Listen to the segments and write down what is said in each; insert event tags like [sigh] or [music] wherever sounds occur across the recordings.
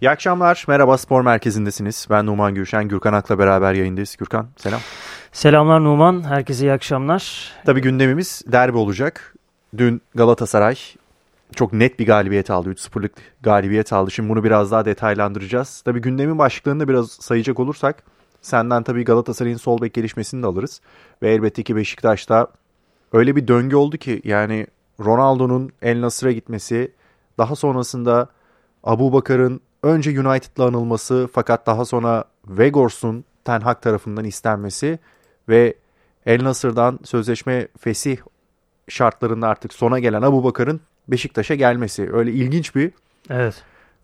İyi akşamlar. Merhaba Spor Merkezi'ndesiniz. Ben Numan Gürşen. Gürkan Ak'la beraber yayındayız. Gürkan selam. Selamlar Numan. Herkese iyi akşamlar. Tabii gündemimiz derbi olacak. Dün Galatasaray çok net bir galibiyet aldı. 3-0'lık galibiyet aldı. Şimdi bunu biraz daha detaylandıracağız. Tabii gündemin başlıklarını da biraz sayacak olursak senden tabii Galatasaray'ın sol bek gelişmesini de alırız. Ve elbette ki Beşiktaş'ta öyle bir döngü oldu ki yani Ronaldo'nun El Nasır'a gitmesi, daha sonrasında Abu Bakar'ın önce United'la anılması fakat daha sonra Vegors'un Ten Hag tarafından istenmesi ve El Nasır'dan sözleşme fesih şartlarında artık sona gelen Abu Bakar'ın Beşiktaş'a gelmesi. Öyle ilginç bir Evet.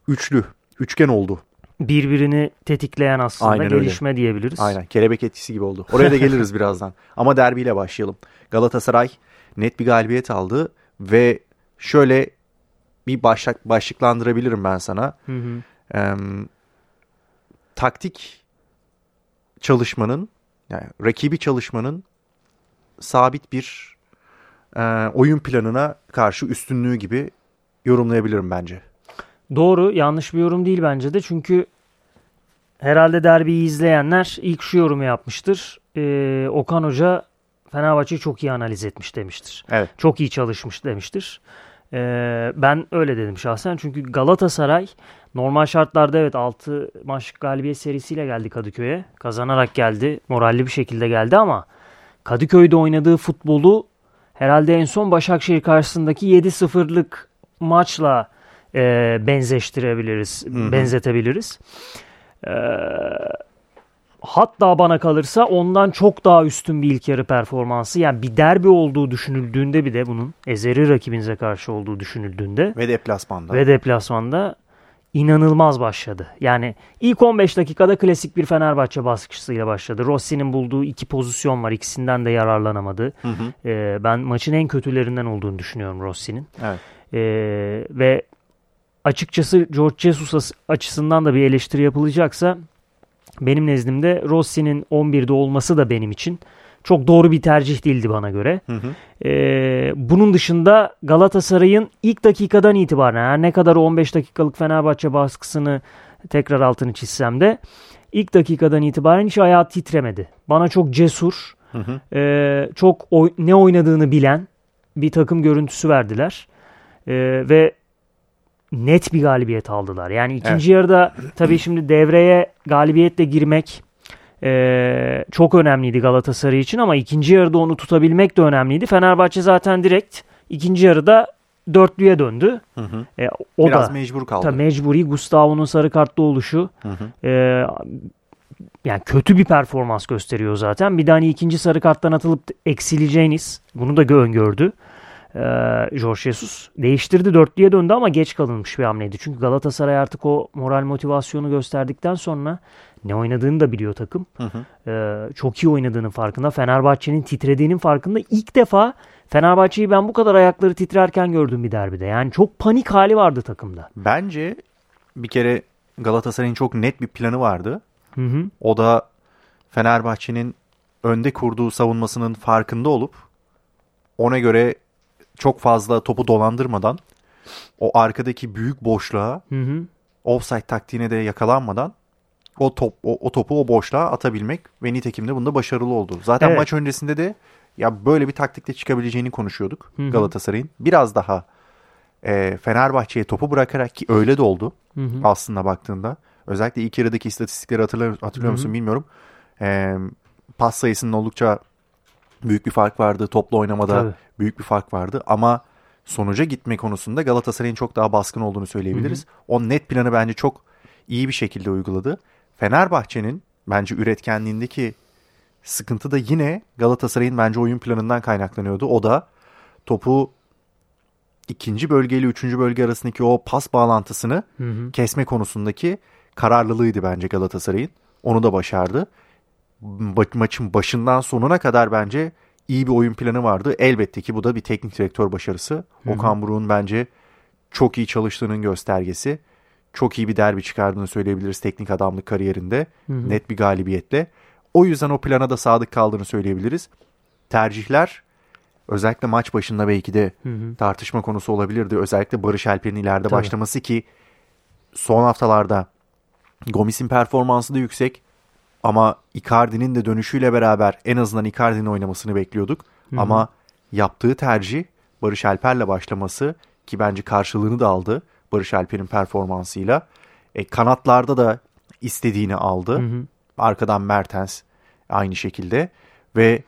üçlü, üçgen oldu. Birbirini tetikleyen aslında Aynen öyle. gelişme diyebiliriz. Aynen kelebek etkisi gibi oldu. Oraya da geliriz birazdan. [laughs] Ama derbiyle başlayalım. Galatasaray net bir galibiyet aldı ve şöyle bir başlık, başlıklandırabilirim ben sana. Hı hı. Eee, taktik çalışmanın yani rakibi çalışmanın sabit bir eee, oyun planına karşı üstünlüğü gibi yorumlayabilirim bence. Doğru. Yanlış bir yorum değil bence de. Çünkü herhalde derbiyi izleyenler ilk şu yorumu yapmıştır. Ee, Okan Hoca Fenerbahçe'yi çok iyi analiz etmiş demiştir. Evet. Çok iyi çalışmış demiştir. Ee, ben öyle dedim şahsen. Çünkü Galatasaray normal şartlarda evet 6 maçlık galibiyet serisiyle geldi Kadıköy'e. Kazanarak geldi. Moralli bir şekilde geldi ama Kadıköy'de oynadığı futbolu herhalde en son Başakşehir karşısındaki 7-0'lık maçla e, benzeştirebiliriz, hı. benzetebiliriz. Ee, hatta bana kalırsa ondan çok daha üstün bir ilk yarı performansı. Yani bir derbi olduğu düşünüldüğünde bir de bunun ezeri rakibinize karşı olduğu düşünüldüğünde Ve deplasmanda. ve deplasmanda inanılmaz başladı. Yani ilk 15 dakikada klasik bir Fenerbahçe baskısıyla başladı. Rossi'nin bulduğu iki pozisyon var. İkisinden de yararlanamadı. Hı hı. Ee, ben maçın en kötülerinden olduğunu düşünüyorum Rossi'nin. Evet. Ee, ve açıkçası George Jesus açısından da bir eleştiri yapılacaksa benim nezdimde Rossi'nin 11'de olması da benim için çok doğru bir tercih değildi bana göre. Hı hı. Ee, bunun dışında Galatasaray'ın ilk dakikadan itibaren her ne kadar o 15 dakikalık Fenerbahçe baskısını tekrar altını çizsem de ilk dakikadan itibaren hiç ayağı titremedi. Bana çok cesur, Hı hı. e, çok oy- ne oynadığını bilen bir takım görüntüsü verdiler. E, ve net bir galibiyet aldılar. Yani ikinci yarıda tabii şimdi devreye galibiyetle girmek e, çok önemliydi Galatasaray için ama ikinci yarıda onu tutabilmek de önemliydi. Fenerbahçe zaten direkt ikinci yarıda dörtlüye döndü. Hı hı. E, o Biraz da mecbur kaldı. tabii mecburi Gustavo'nun sarı kartlı oluşu Hı hı. ee, yani kötü bir performans gösteriyor zaten. Bir de hani ikinci sarı karttan atılıp eksileceğiniz bunu da gö- öngördü. Ee, Jorge Jesus değiştirdi dörtlüye döndü ama geç kalınmış bir hamleydi. Çünkü Galatasaray artık o moral motivasyonu gösterdikten sonra ne oynadığını da biliyor takım. Hı hı. Ee, çok iyi oynadığının farkında. Fenerbahçe'nin titrediğinin farkında. İlk defa Fenerbahçe'yi ben bu kadar ayakları titrerken gördüm bir derbide. Yani çok panik hali vardı takımda. Bence bir kere Galatasaray'ın çok net bir planı vardı. Hı hı. O da Fenerbahçe'nin önde kurduğu savunmasının farkında olup ona göre çok fazla topu dolandırmadan o arkadaki büyük boşluğa Hı hı. offside taktiğine de yakalanmadan o top o, o topu o boşluğa atabilmek ve nitekim de bunda başarılı oldu. Zaten Evet. maç öncesinde de ya böyle bir taktikle çıkabileceğini konuşuyorduk Hı hı. Galatasaray'ın. Biraz daha e, Fenerbahçe'ye topu bırakarak ki öyle de oldu Hı hı. aslında baktığında. Özellikle ilk yarıdaki istatistikleri hatırlıyor, hatırlıyor Hı hı. musun bilmiyorum. E, pas sayısının oldukça büyük bir fark vardı. Toplu oynamada Tabii. Büyük bir fark vardı. Ama sonuca gitme konusunda Galatasaray'ın çok daha baskın olduğunu söyleyebiliriz. O net planı bence çok iyi bir şekilde uyguladı. Fenerbahçe'nin bence üretkenliğindeki sıkıntı da yine Galatasaray'ın bence oyun planından kaynaklanıyordu. O da topu ikinci bölge ile üçüncü bölge arasındaki o pas bağlantısını Hı hı. kesme konusundaki kararlılığıydı bence Galatasaray'ın. Onu da başardı. Ma- maçın başından sonuna kadar bence iyi bir oyun planı vardı. Elbette ki bu da bir teknik direktör başarısı. Okan Buruk'un bence çok iyi çalıştığının göstergesi. Çok iyi bir derbi çıkardığını söyleyebiliriz teknik adamlık kariyerinde. Net bir galibiyetle. O yüzden o plana da sadık kaldığını söyleyebiliriz. Tercihler özellikle maç başında belki de tartışma konusu olabilirdi. Özellikle Barış Alper'in ileride Tabii. başlaması ki son haftalarda Gomis'in performansı da yüksek ama Icardi'nin de dönüşüyle beraber en azından Icardi'nin oynamasını bekliyorduk. Hı-hı. Ama yaptığı tercih Barış Alper'le başlaması ki bence karşılığını da aldı Barış Alper'in performansıyla. E, kanatlarda da istediğini aldı. Hı hı. Arkadan Mertens aynı şekilde ve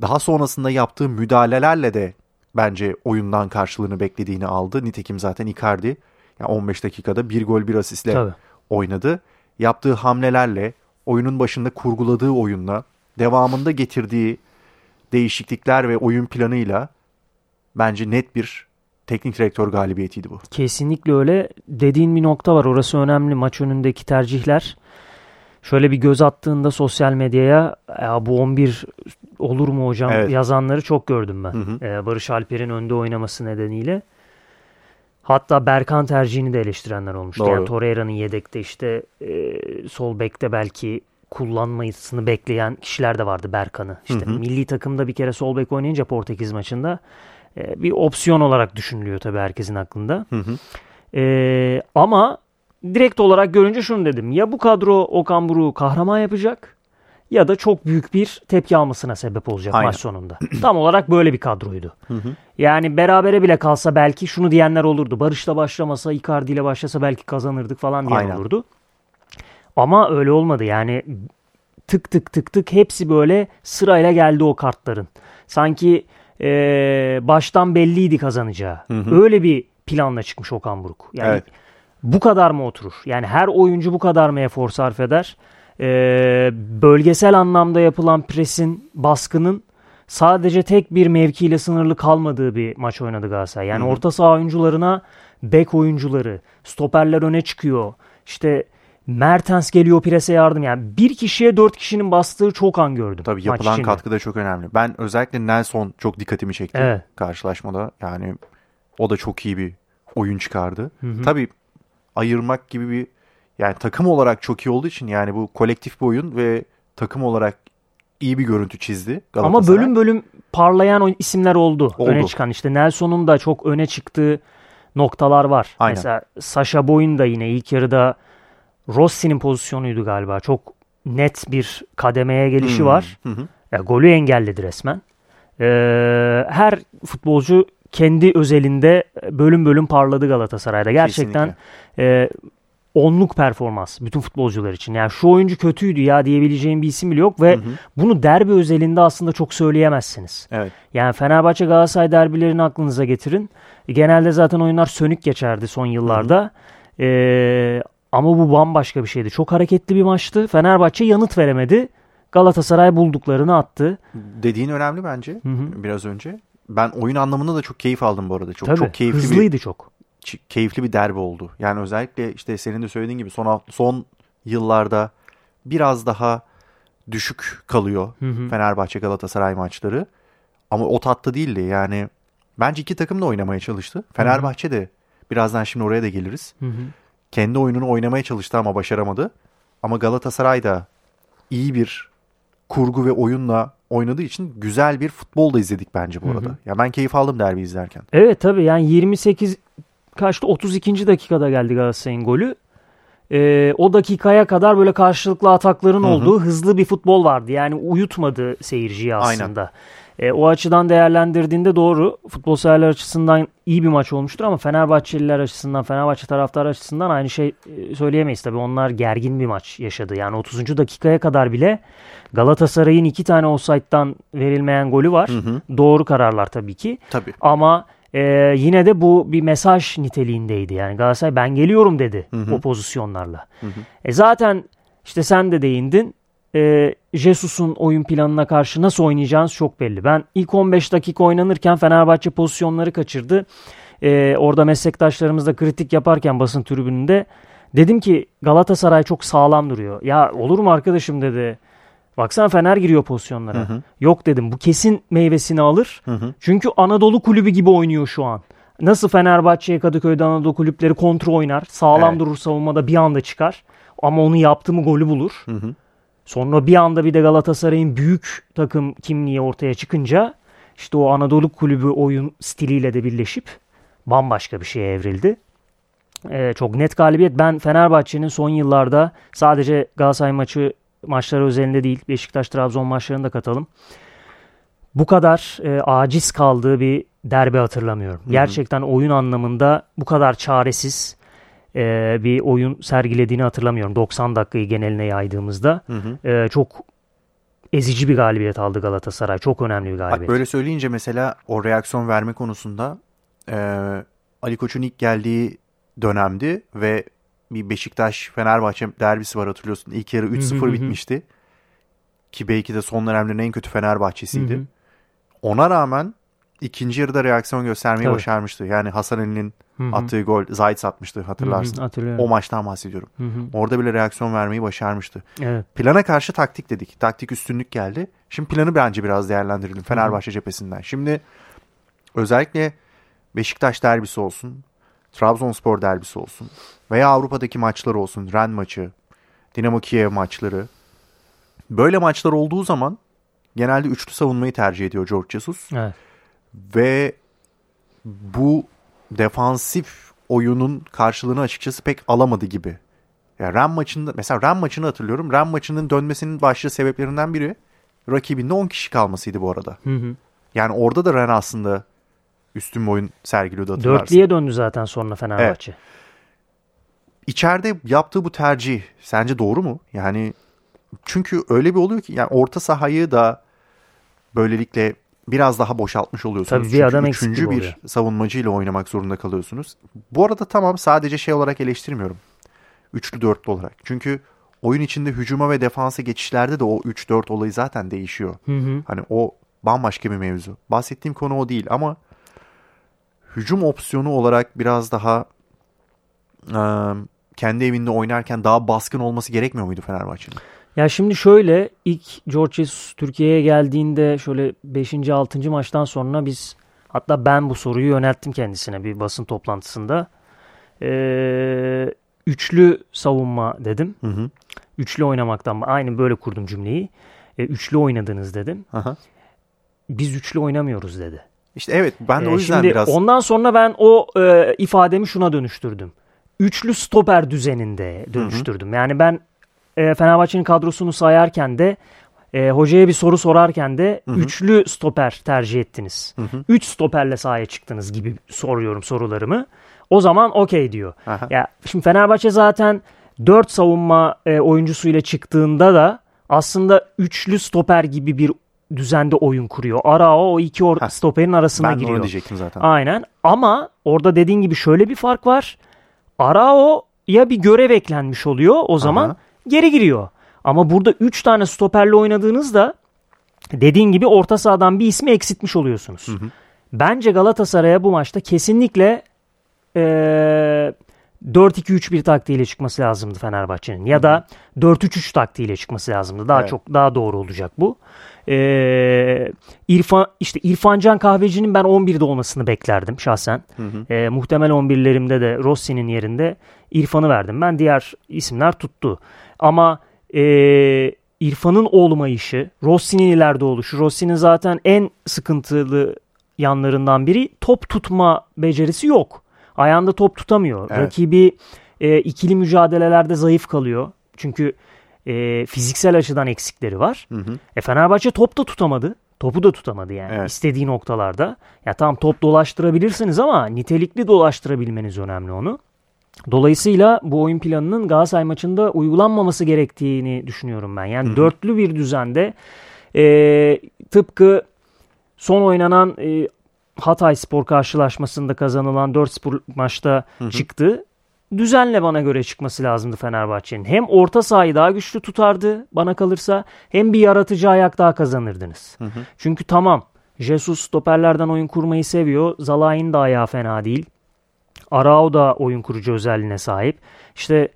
daha sonrasında yaptığı müdahalelerle de bence oyundan karşılığını beklediğini aldı. Nitekim zaten Icardi yani 15 dakikada bir gol bir asistle Tabii. oynadı. Yaptığı hamlelerle, oyunun başında kurguladığı oyunla, devamında getirdiği değişiklikler ve oyun planıyla bence net bir teknik direktör galibiyetiydi bu. Kesinlikle öyle. Dediğin bir nokta var. Orası önemli. Maç önündeki tercihler. Şöyle bir göz attığında sosyal medyaya ya bu 11 olur mu hocam evet. yazanları çok gördüm ben. Hı hı. Ee, Barış Alper'in önde oynaması nedeniyle. Hatta Berkan tercihini de eleştirenler olmuştu. Doğru. Yani Torreira'nın yedekte işte e, sol bekte belki kullanmasını bekleyen kişiler de vardı Berkan'ı. İşte hı hı. milli takımda bir kere sol bek oynayınca Portekiz maçında e, bir opsiyon olarak düşünülüyor tabii herkesin aklında. Hı hı. E, ama direkt olarak görünce şunu dedim. Ya bu kadro Okan Buruk'u kahraman yapacak ya da çok büyük bir tepki almasına sebep olacak Aynen. maç sonunda. [clears throat] Tam olarak böyle bir kadroydu. Hı hı. Yani berabere bile kalsa belki şunu diyenler olurdu. Barış'la başlamasa, Icardi ile başlasa belki kazanırdık falan diyen Aynen. olurdu. Ama öyle olmadı. Yani tık tık tık tık hepsi böyle sırayla geldi o kartların. Sanki ee, baştan belliydi kazanacağı. Hı hı. Öyle bir planla çıkmış Okan Buruk. Yani evet. bu kadar mı oturur? Yani her oyuncu bu kadar mı efor sarf eder? Ee, bölgesel anlamda yapılan presin, baskının sadece tek bir mevkiyle sınırlı kalmadığı bir maç oynadı Galatasaray. Yani orta saha oyuncularına bek oyuncuları, stoperler öne çıkıyor. İşte Mertens geliyor prese yardım. Yani bir kişiye dört kişinin bastığı çok an gördüm. Tabii yapılan katkı da çok önemli. Ben özellikle Nelson çok dikkatimi çekti evet. karşılaşmada. Yani o da çok iyi bir oyun çıkardı. Hı hı. Tabii ayırmak gibi bir yani takım olarak çok iyi olduğu için yani bu kolektif bir oyun ve takım olarak iyi bir görüntü çizdi Ama bölüm bölüm parlayan isimler oldu. oldu. Öne çıkan işte Nelson'un da çok öne çıktığı noktalar var. Aynen. Mesela Sasha Boy'un da yine ilk yarıda Rossi'nin pozisyonuydu galiba. Çok net bir kademeye gelişi hmm. var. Hı hı. Ya, golü engelledi resmen. Ee, her futbolcu kendi özelinde bölüm bölüm parladı Galatasaray'da. Gerçekten e, onluk performans bütün futbolcular için. Yani şu oyuncu kötüydü ya diyebileceğim bir isim bile yok ve hı hı. bunu derbi özelinde aslında çok söyleyemezsiniz. Evet. Yani Fenerbahçe Galatasaray derbilerini aklınıza getirin. Genelde zaten oyunlar sönük geçerdi son yıllarda. Hı hı. Ee, ama bu bambaşka bir şeydi. Çok hareketli bir maçtı. Fenerbahçe yanıt veremedi. Galatasaray bulduklarını attı. Dediğin önemli bence hı hı. biraz önce. Ben oyun anlamında da çok keyif aldım bu arada. Çok Tabii, çok keyifli hızlıydı bir, çok. Keyifli bir derbi oldu. Yani özellikle işte senin de söylediğin gibi son son yıllarda biraz daha düşük kalıyor hı hı. Fenerbahçe Galatasaray maçları. Ama o tatta değildi. Yani bence iki takım da oynamaya çalıştı. Fenerbahçe de birazdan şimdi oraya da geliriz. Hı hı kendi oyununu oynamaya çalıştı ama başaramadı. Ama Galatasaray da iyi bir kurgu ve oyunla oynadığı için güzel bir futbol da izledik bence bu arada. Hı hı. Ya ben keyif aldım derbi izlerken. Evet tabii yani 28 kaçtı 32. dakikada geldi Galatasaray'ın golü. Ee, o dakikaya kadar böyle karşılıklı atakların hı hı. olduğu hızlı bir futbol vardı. Yani uyutmadı seyirciyi aslında. Aynen. E, o açıdan değerlendirdiğinde doğru futbol severler açısından iyi bir maç olmuştur ama Fenerbahçeliler açısından, Fenerbahçe taraftar açısından aynı şey e, söyleyemeyiz tabii. Onlar gergin bir maç yaşadı. Yani 30. dakikaya kadar bile Galatasaray'ın iki tane offside'dan verilmeyen golü var. Hı hı. Doğru kararlar tabii ki. Tabii. Ama e, yine de bu bir mesaj niteliğindeydi. Yani Galatasaray ben geliyorum dedi hı hı. o pozisyonlarla. Hı hı. E, zaten işte sen de değindin e, Jesus'un oyun planına karşı nasıl oynayacağınız çok belli. Ben ilk 15 dakika oynanırken Fenerbahçe pozisyonları kaçırdı. E, orada meslektaşlarımızla kritik yaparken basın tribününde dedim ki Galatasaray çok sağlam duruyor. Ya olur mu arkadaşım dedi. Baksana Fener giriyor pozisyonlara. Hı hı. Yok dedim bu kesin meyvesini alır. Hı hı. Çünkü Anadolu kulübü gibi oynuyor şu an. Nasıl Fenerbahçe'ye Kadıköy'de Anadolu kulüpleri kontrol oynar. Sağlam evet. durur savunmada bir anda çıkar. Ama onu yaptı mı golü bulur. Hı hı. Sonra bir anda bir de Galatasaray'ın büyük takım kimliği ortaya çıkınca işte o Anadolu kulübü oyun stiliyle de birleşip bambaşka bir şeye evrildi. e, çok net galibiyet. Ben Fenerbahçe'nin son yıllarda sadece Galatasaray maçı maçları özelinde değil Beşiktaş-Trabzon maçlarını da katalım. Bu kadar e, aciz kaldığı bir derbi hatırlamıyorum. Hı hı. Gerçekten oyun anlamında bu kadar çaresiz e, bir oyun sergilediğini hatırlamıyorum. 90 dakikayı geneline yaydığımızda Hı hı. e, çok ezici bir galibiyet aldı Galatasaray. Çok önemli bir galibiyet. Bak böyle söyleyince mesela o reaksiyon verme konusunda e, Ali Koç'un ilk geldiği dönemdi ve bir Beşiktaş-Fenerbahçe derbisi var hatırlıyorsun. İlk yarı Hı hı 3-0 hı. bitmişti. Ki belki de son dönemlerin en kötü Fenerbahçe'siydi. Hı hı. Ona rağmen ikinci yarıda reaksiyon göstermeyi Tabii. başarmıştı. Yani Hasan Ali'nin Hı hı. attığı gol Zayt atmıştı hatırlarsın. Hı hı, hatırlıyorum. O maçtan bahsediyorum. Hı hı. Orada bile reaksiyon vermeyi başarmıştı. Evet. Plana karşı taktik dedik. Taktik üstünlük geldi. Şimdi planı bence biraz değerlendirelim Fenerbahçe cephesinden. Şimdi özellikle Beşiktaş derbisi olsun, Trabzonspor derbisi olsun veya Avrupa'daki maçlar olsun, Ren maçı, Dinamo Kiev maçları. Böyle maçlar olduğu zaman genelde üçlü savunmayı tercih ediyor George Jesus. Evet. Ve bu defansif oyunun karşılığını açıkçası pek alamadı gibi. Ya Ren maçında mesela Ren maçını hatırlıyorum. Ren maçının dönmesinin başlıca sebeplerinden biri rakibinde 10 kişi kalmasıydı bu arada. Hı hı. Yani orada da Ren aslında üstün bir oyun sergiliyordu hatırlarsın. Dörtlüye döndü zaten sonra Fenerbahçe. İçeride yaptığı bu tercih sence doğru mu? Yani çünkü öyle bir oluyor ki yani orta sahayı da böylelikle biraz daha boşaltmış oluyorsunuz. Tabii bir adam Çünkü üçüncü bir oluyor. savunmacıyla oynamak zorunda kalıyorsunuz. Bu arada tamam sadece şey olarak eleştirmiyorum. Üçlü dörtlü olarak. Çünkü oyun içinde hücuma ve defansa geçişlerde de o 3-4 olayı zaten değişiyor. Hı hı. Hani o bambaşka bir mevzu. Bahsettiğim konu o değil ama hücum opsiyonu olarak biraz daha e, kendi evinde oynarken daha baskın olması gerekmiyor muydu Fenerbahçe'nin? Ya şimdi şöyle ilk George Jesus Türkiye'ye geldiğinde şöyle 5. 6. maçtan sonra biz hatta ben bu soruyu yönelttim kendisine bir basın toplantısında. Ee, üçlü savunma dedim. Hı hı. Üçlü oynamaktan aynı böyle kurdum cümleyi. Ee, üçlü oynadınız dedim. Aha. Biz üçlü oynamıyoruz dedi. İşte evet ben de o Ee, yüzden Şimdi biraz ondan sonra ben o e, ifademi şuna dönüştürdüm. Üçlü stoper düzeninde dönüştürdüm. Yani ben e, Fenerbahçe'nin kadrosunu sayarken de e, hocaya bir soru sorarken de Hı hı. üçlü stoper tercih ettiniz. Hı hı. Üç stoperle sahaya çıktınız gibi soruyorum sorularımı. O zaman okey diyor. Aha. Ya şimdi Fenerbahçe zaten dört savunma e, oyuncusuyla çıktığında da aslında üçlü stoper gibi bir düzende oyun kuruyor. Arao o iki or- Heh. stoperin arasına ben giriyor. onu diyecektim zaten. Aynen ama orada dediğin gibi şöyle bir fark var. Arao ya bir görev eklenmiş oluyor o zaman Aha. geri giriyor. Ama burada 3 tane stoperle oynadığınızda dediğin gibi orta sahadan bir ismi eksiltmiş oluyorsunuz. Hı hı. Bence Galatasaray'a bu maçta kesinlikle eee 4-2-3-1 taktiğiyle çıkması lazımdı Fenerbahçe'nin. Ya da 4-3-3 taktiğiyle çıkması lazımdı. Daha Evet. çok daha doğru olacak bu. Eee İrfan işte İrfan Can Kahveci'nin ben 11'de olmasını beklerdim şahsen. Hı hı. Eee muhtemel 11'lerimde de Rossi'nin yerinde İrfan'ı verdim. Ben diğer isimler tuttu. Ama eee İrfan'ın olmayışı, Rossi'nin ileride oluşu. Rossi'nin zaten en sıkıntılı yanlarından biri top tutma becerisi yok. Ayağında top tutamıyor. Evet. Rakibi e, ikili mücadelelerde zayıf kalıyor. Çünkü e, fiziksel açıdan eksikleri var. Hı hı. E Fenerbahçe top da tutamadı. Topu da tutamadı yani Evet. istediği noktalarda. Ya tamam top dolaştırabilirsiniz ama nitelikli dolaştırabilmeniz önemli onu. Dolayısıyla bu oyun planının Galatasaray maçında uygulanmaması gerektiğini düşünüyorum ben. Yani Hı hı. dörtlü bir düzende e, tıpkı son oynanan e, Hatay Spor karşılaşmasında kazanılan 4-0 maçta Hı hı. çıktı. Düzenle bana göre çıkması lazımdı Fenerbahçe'nin. Hem orta sahayı daha güçlü tutardı bana kalırsa hem bir yaratıcı ayak daha kazanırdınız. Hı hı. Çünkü tamam Jesus stoperlerden oyun kurmayı seviyor. Zalai'nin de ayağı fena değil. Arao da oyun kurucu özelliğine sahip. İşte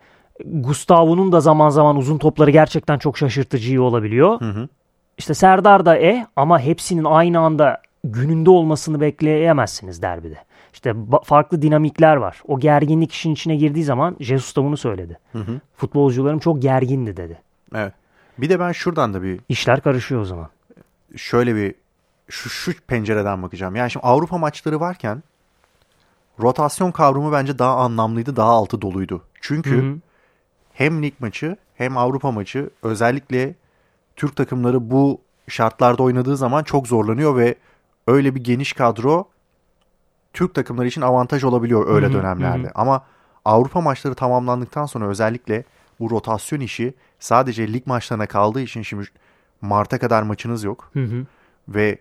Gustavo'nun da zaman zaman uzun topları gerçekten çok şaşırtıcı iyi olabiliyor. Hı hı. İşte Serdar da e ama hepsinin aynı anda gününde olmasını bekleyemezsiniz derbide. İşte farklı dinamikler var. O gerginlik işin içine girdiği zaman Jesus da bunu söyledi. Hı hı. Futbolcularım çok gergindi dedi. Evet. Bir de ben şuradan da bir İşler karışıyor o zaman. şöyle bir şu, şu pencereden bakacağım. Yani şimdi Avrupa maçları varken rotasyon kavramı bence daha anlamlıydı, daha altı doluydu. Çünkü Hı hı. hem lig maçı hem Avrupa maçı özellikle Türk takımları bu şartlarda oynadığı zaman çok zorlanıyor ve öyle bir geniş kadro Türk takımları için avantaj olabiliyor öyle Hı hı, dönemlerde. hı. Ama Avrupa maçları tamamlandıktan sonra özellikle bu rotasyon işi sadece lig maçlarına kaldığı için şimdi Mart'a kadar maçınız yok Hı hı. ve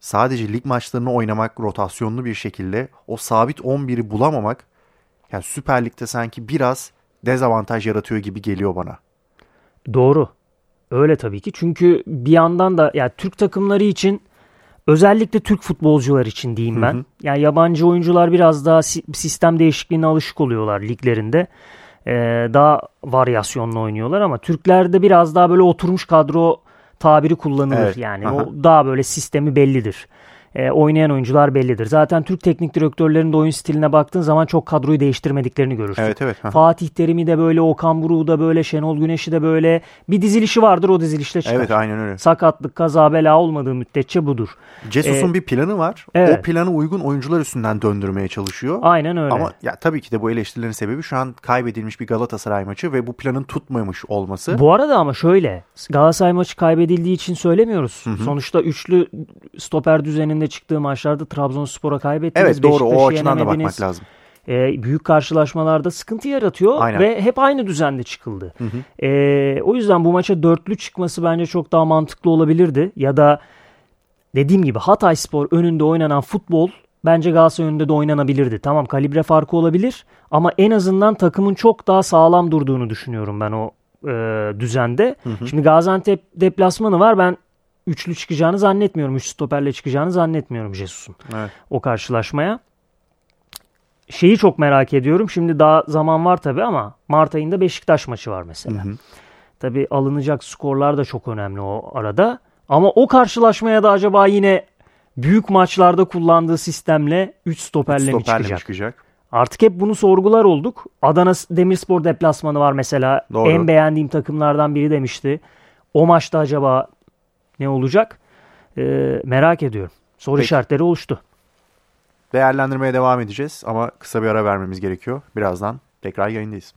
sadece lig maçlarını oynamak rotasyonlu bir şekilde o sabit 11'i bulamamak yani Süper Lig'de sanki biraz dezavantaj yaratıyor gibi geliyor bana. Doğru. Öyle tabii ki. Çünkü bir yandan da ya Türk takımları için özellikle Türk futbolcular için diyeyim ben. Hı hı. Yani yabancı oyuncular biraz daha si- sistem değişikliğine alışık oluyorlar liglerinde. Ee, daha varyasyonlu oynuyorlar ama Türklerde biraz daha böyle oturmuş kadro tabiri kullanılır. Evet, Yani aha. o daha böyle sistemi bellidir. Ee, oynayan oyuncular bellidir. Zaten Türk teknik direktörlerinin de oyun stiline baktığın zaman çok kadroyu değiştirmediklerini görürsün. Evet evet. Hı hı. Fatih Terim'i de böyle, Okan Buruk'u da böyle, Şenol Güneş'i de böyle bir dizilişi vardır o dizilişte çıkar. Evet aynen öyle. Sakatlık, kaza, bela olmadığı müddetçe budur. Cesus'un Ee, bir planı var. evet. O plana uygun oyuncular üstünden döndürmeye çalışıyor. Aynen öyle. Ama ya tabii ki de bu eleştirilerin sebebi şu an kaybedilmiş bir Galatasaray maçı ve bu planın tutmamış olması. Bu arada ama şöyle Galatasaray maçı kaybedildiği için söylemiyoruz. Sonuçta üçlü stoper düzeninde çıktığı maçlarda Trabzonspor'a kaybettiniz. evet doğru o açıdan da bakmak lazım. Ee, büyük karşılaşmalarda sıkıntı yaratıyor Aynen. ve hep aynı düzende çıkıldı. Ee, o yüzden bu maça dörtlü çıkması bence çok daha mantıklı olabilirdi. Ya da dediğim gibi Hatay Spor önünde oynanan futbol bence Galatasaray önünde de oynanabilirdi. Tamam kalibre farkı olabilir ama en azından takımın çok daha sağlam durduğunu düşünüyorum ben o e, düzende. Şimdi Gaziantep deplasmanı var ben üçlü çıkacağını zannetmiyorum. Üç stoperle çıkacağını zannetmiyorum Jesus'un Evet. o karşılaşmaya. Şeyi çok merak ediyorum. Şimdi daha zaman var tabii ama Mart ayında Beşiktaş maçı var mesela. Hı hı. Tabii alınacak skorlar da çok önemli o arada. Ama o karşılaşmaya da acaba yine büyük maçlarda kullandığı sistemle 3 stoperle, mi Stoperle mi çıkacak? çıkacak? Artık hep bunu sorgular olduk. Adana Demirspor deplasmanı var mesela. Doğru. En beğendiğim takımlardan biri demişti. O maçta acaba ne olacak? Ee, merak ediyorum. Soru Peki. işaretleri oluştu. Değerlendirmeye devam edeceğiz ama kısa bir ara vermemiz gerekiyor. Birazdan tekrar yayındayız.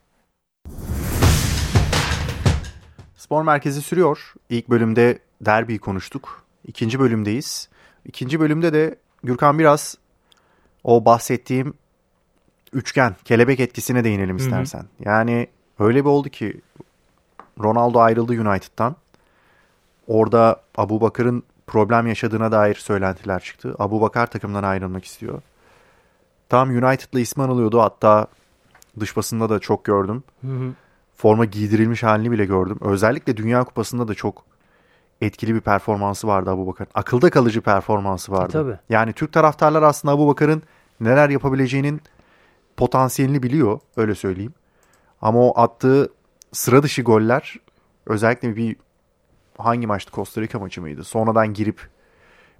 Spor Merkezi sürüyor. İlk bölümde derbiyi konuştuk. İkinci bölümdeyiz. İkinci bölümde de Gürkan biraz o bahsettiğim üçgen, kelebek etkisine değinelim istersen. Yani öyle bir oldu ki Ronaldo ayrıldı United'dan. Orada Abu Bakır'ın problem yaşadığına dair söylentiler çıktı. Abu Bakar takımdan ayrılmak istiyor. Tam United'la ismi anılıyordu. Hatta dış basında da çok gördüm. Forma giydirilmiş halini bile gördüm. Özellikle Dünya Kupası'nda da çok etkili bir performansı vardı Abu Bakar'ın. Akılda kalıcı performansı vardı. tabii. Yani Türk taraftarlar aslında Abu Bakar'ın neler yapabileceğinin potansiyelini biliyor. Öyle söyleyeyim. Ama o attığı sıra dışı goller özellikle bir hangi maçtı? Costa Rica maçı mıydı? Sonradan girip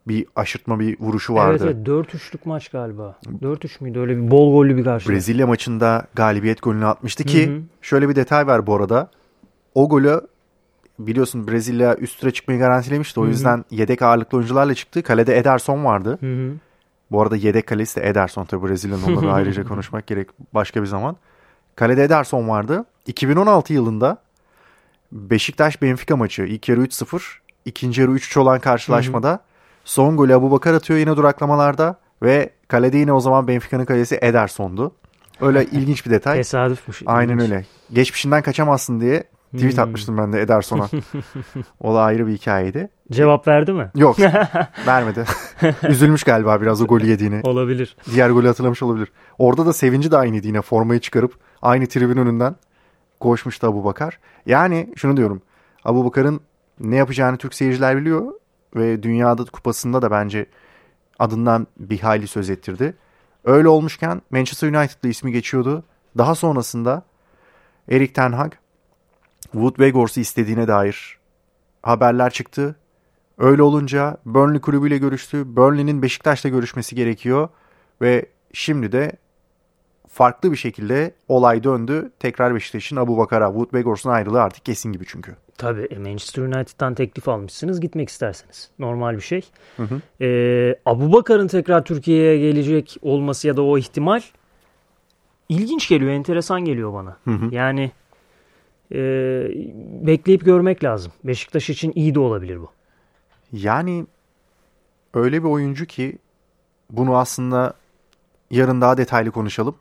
bir aşırtma bir vuruşu vardı. Evet, evet 4-3'lük maç galiba. 4-3 müydü? Öyle bir bol gollü bir karşılaşma. Brezilya maçında galibiyet golünü atmıştı ki Hı hı. şöyle bir detay var bu arada. O golü biliyorsun Brezilya üst tura çıkmayı garantilemişti. O Hı hı. yüzden yedek ağırlıklı oyuncularla çıktı. Kalede Ederson vardı. Hı hı. Bu arada yedek kalesi de Ederson tabii Brezilya'nın onunla [laughs] ayrıca konuşmak gerek başka bir zaman. Kalede Ederson vardı. 2016 yılında Beşiktaş Benfica maçı ilk yarı 3-0, ikinci yarı 3-3 olan karşılaşmada son golü Abubakar atıyor yine duraklamalarda ve kalede yine o zaman Benfica'nın kalesi Ederson'du. Öyle [laughs] ilginç bir detay. Tesadüfmüş. Aynen İlginç. öyle. Geçmişinden kaçamazsın diye tweet Hmm. atmıştım ben de Ederson'a. [laughs] o da ayrı bir hikayeydi. Cevap verdi mi? Yok [laughs] vermedi. Üzülmüş galiba biraz o golü yediğini. Olabilir. Diğer golü hatırlamış olabilir. Orada da sevinci de aynıydı yine formayı çıkarıp aynı tribün önünden koşmuştu Abu Bakar. Yani şunu diyorum. Abu Bakar'ın ne yapacağını Türk seyirciler biliyor ve dünyada kupasında da bence adından bir hayli söz ettirdi. Öyle olmuşken Manchester United'da ismi geçiyordu. Daha sonrasında Erik Ten Hag Wood Weghorst'u istediğine dair haberler çıktı. Öyle olunca Burnley kulübüyle görüştü. Burnley'nin Beşiktaş'la görüşmesi gerekiyor. Ve şimdi de farklı bir şekilde olay döndü. Tekrar Beşiktaş'ın Abu Bakar'a, Wood Weghorst'un ayrılığı artık kesin gibi çünkü. Tabii e, Manchester United'dan teklif almışsınız gitmek isterseniz. Normal bir şey. Hı hı. Ee, Abu Bakar'ın tekrar Türkiye'ye gelecek olması ya da o ihtimal ilginç geliyor, enteresan geliyor bana. Hı hı. Yani e, bekleyip görmek lazım. Beşiktaş için iyi de olabilir bu. Yani öyle bir oyuncu ki bunu aslında yarın daha detaylı konuşalım.